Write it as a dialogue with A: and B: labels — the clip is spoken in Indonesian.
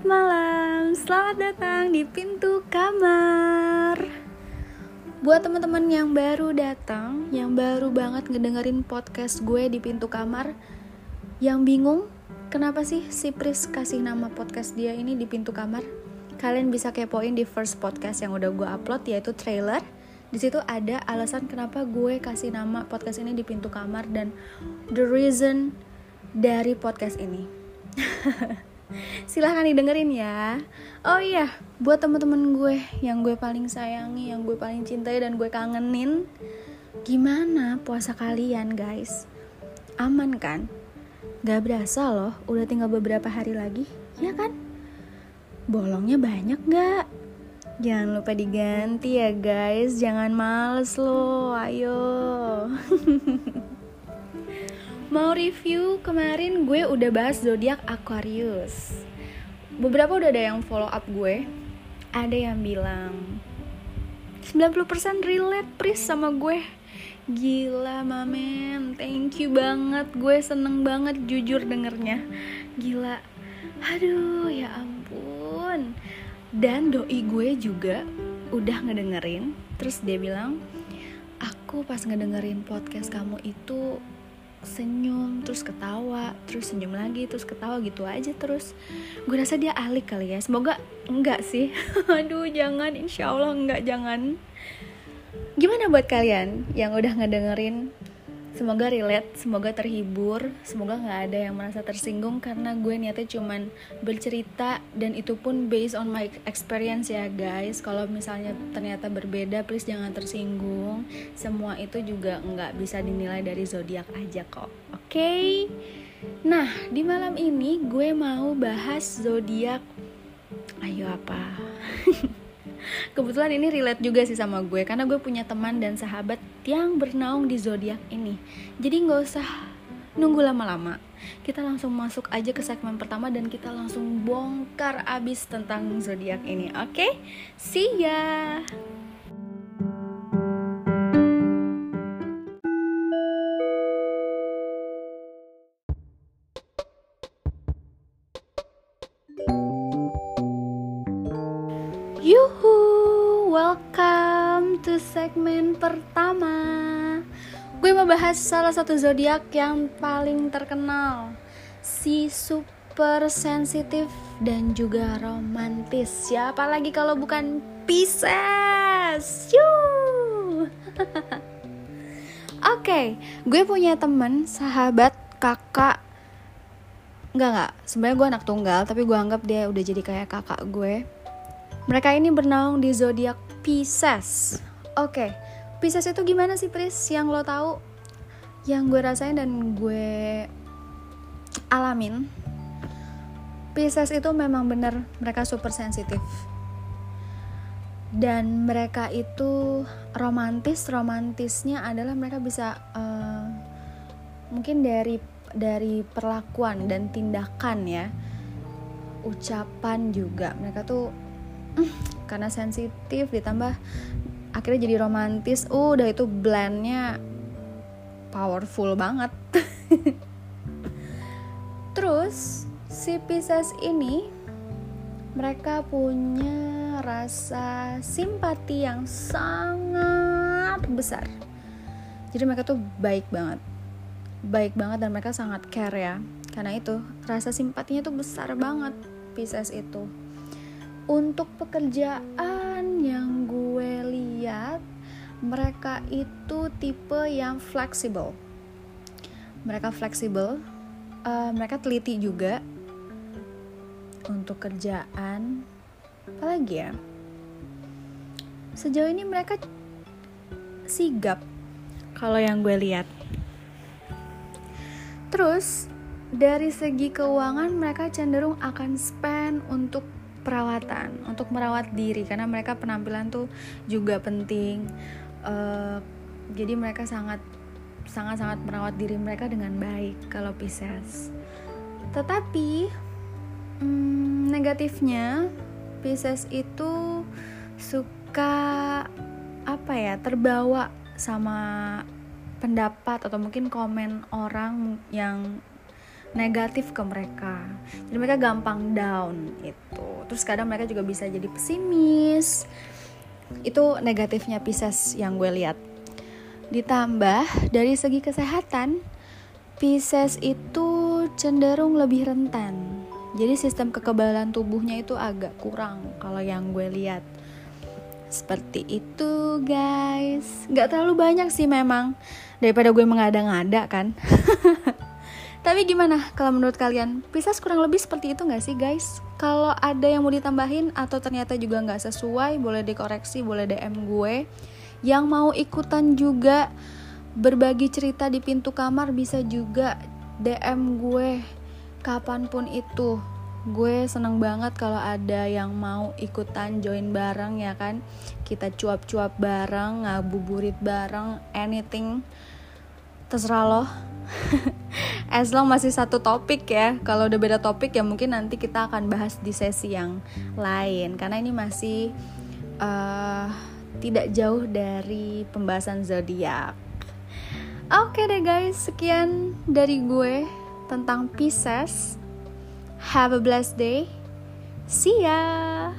A: Selamat malam, selamat datang di pintu kamar. Buat teman-teman yang baru datang, yang baru banget ngedengerin podcast gue di pintu kamar, yang bingung kenapa sih si Pris kasih nama podcast dia ini di pintu kamar? Kalian bisa kepoin di first podcast yang udah gue upload yaitu trailer. Di situ ada alasan kenapa gue kasih nama podcast ini di pintu kamar dan the reason dari podcast ini. silahkan didengerin ya. Oh iya buat temen-temen gue yang gue paling sayangi yang gue paling cintai dan gue kangenin gimana puasa kalian guys? Aman kan? Gak berasa loh udah tinggal beberapa hari lagi ya kan? Bolongnya banyak gak jangan lupa diganti ya guys. Jangan males loh ayo mau review kemarin gue udah bahas zodiak Aquarius. Beberapa udah ada yang follow up gue. Ada yang bilang 90% relate Pris sama gue. Gila mamen, thank you banget. Gue seneng banget jujur dengernya. Gila. Aduh, ya ampun. Dan doi gue juga udah ngedengerin. Terus dia bilang, aku pas ngedengerin podcast kamu itu senyum terus ketawa terus senyum lagi terus ketawa gitu aja terus. Gue rasa dia alik kali ya. Semoga enggak sih. Aduh jangan. Insya Allah enggak jangan. Gimana buat kalian yang udah ngedengerin semoga relate semoga terhibur semoga nggak ada yang merasa tersinggung karena gue niatnya cuman bercerita dan itu pun based on my experience ya guys. Kalau misalnya ternyata berbeda please jangan tersinggung. Semua itu juga nggak bisa dinilai dari zodiak aja kok oke? Okay? nah di malam ini gue mau bahas zodiak. Ayo apa kebetulan ini relate juga sih sama gue karena gue punya teman dan sahabat yang bernaung di zodiak ini. Jadi nggak usah nunggu lama-lama. Kita langsung masuk aja ke segmen pertama dan kita langsung bongkar abis tentang zodiak ini oke? Okay? see ya! Yuhu, welcome to segmen pertama. Gue mau bahas salah satu zodiak yang paling terkenal, si super sensitif dan juga romantis. Siapa lagi kalau bukan Pisces? Oke, gue punya temen, sahabat, kakak. Enggak enggak, sebenarnya gue anak tunggal, tapi gue anggap dia udah jadi kayak kakak gue mereka ini bernaung di zodiak Pisces. Oke, okay. Pisces itu gimana sih Pris? Yang lo tahu? Yang gue rasain dan gue alamin. Pisces itu memang bener mereka super sensitif. Dan mereka itu romantis, romantisnya adalah mereka bisa uh, mungkin dari dari perlakuan dan tindakan ya, ucapan juga mereka tuh karena sensitif ditambah akhirnya jadi romantis. Uh, udah itu blendnya powerful banget. Terus si Pisces ini mereka punya rasa simpati yang sangat besar. Jadi mereka tuh baik banget. Baik banget dan mereka sangat care ya. Karena itu rasa simpatinya tuh besar banget Pisces itu untuk pekerjaan yang gue lihat mereka itu tipe yang fleksibel. Mereka fleksibel uh, mereka teliti juga untuk kerjaan. Apalagi ya? Sejauh ini mereka sigap. Kalau yang gue lihat. Terus dari segi keuangan mereka cenderung akan spend untuk perawatan untuk merawat diri karena mereka penampilan tuh juga penting. Uh, jadi mereka sangat sangat sangat merawat diri mereka dengan baik kalau Pisces. Tetapi hmm, negatifnya Pisces itu suka apa ya terbawa sama pendapat atau mungkin komen orang yang negatif ke mereka. Jadi mereka gampang down itu. Terus kadang mereka juga bisa jadi pesimis. Itu negatifnya Pisces yang gue lihat. Ditambah dari segi kesehatan Pisces itu cenderung lebih rentan. Jadi sistem kekebalan tubuhnya itu agak kurang kalau yang gue lihat. Seperti itu guys. Gak terlalu banyak sih memang. Daripada gue mengada-ngada kan Tapi gimana kalau menurut kalian? Pisces kurang lebih seperti itu gak sih guys? Kalau ada yang mau ditambahin Atau ternyata juga gak sesuai Boleh dikoreksi, boleh DM gue. Yang mau ikutan juga Berbagi cerita di pintu kamar Bisa juga DM gue Kapan pun itu. Gue seneng banget kalau ada yang mau ikutan join bareng ya kan? Kita cuap-cuap bareng ngabuburit bareng anything. Terserah lo as long masih satu topik ya kalau udah beda topik ya mungkin nanti kita akan bahas di sesi yang lain karena ini masih uh, tidak jauh dari pembahasan zodiak oke okay deh guys sekian dari gue tentang Pisces Have a blessed day. See ya.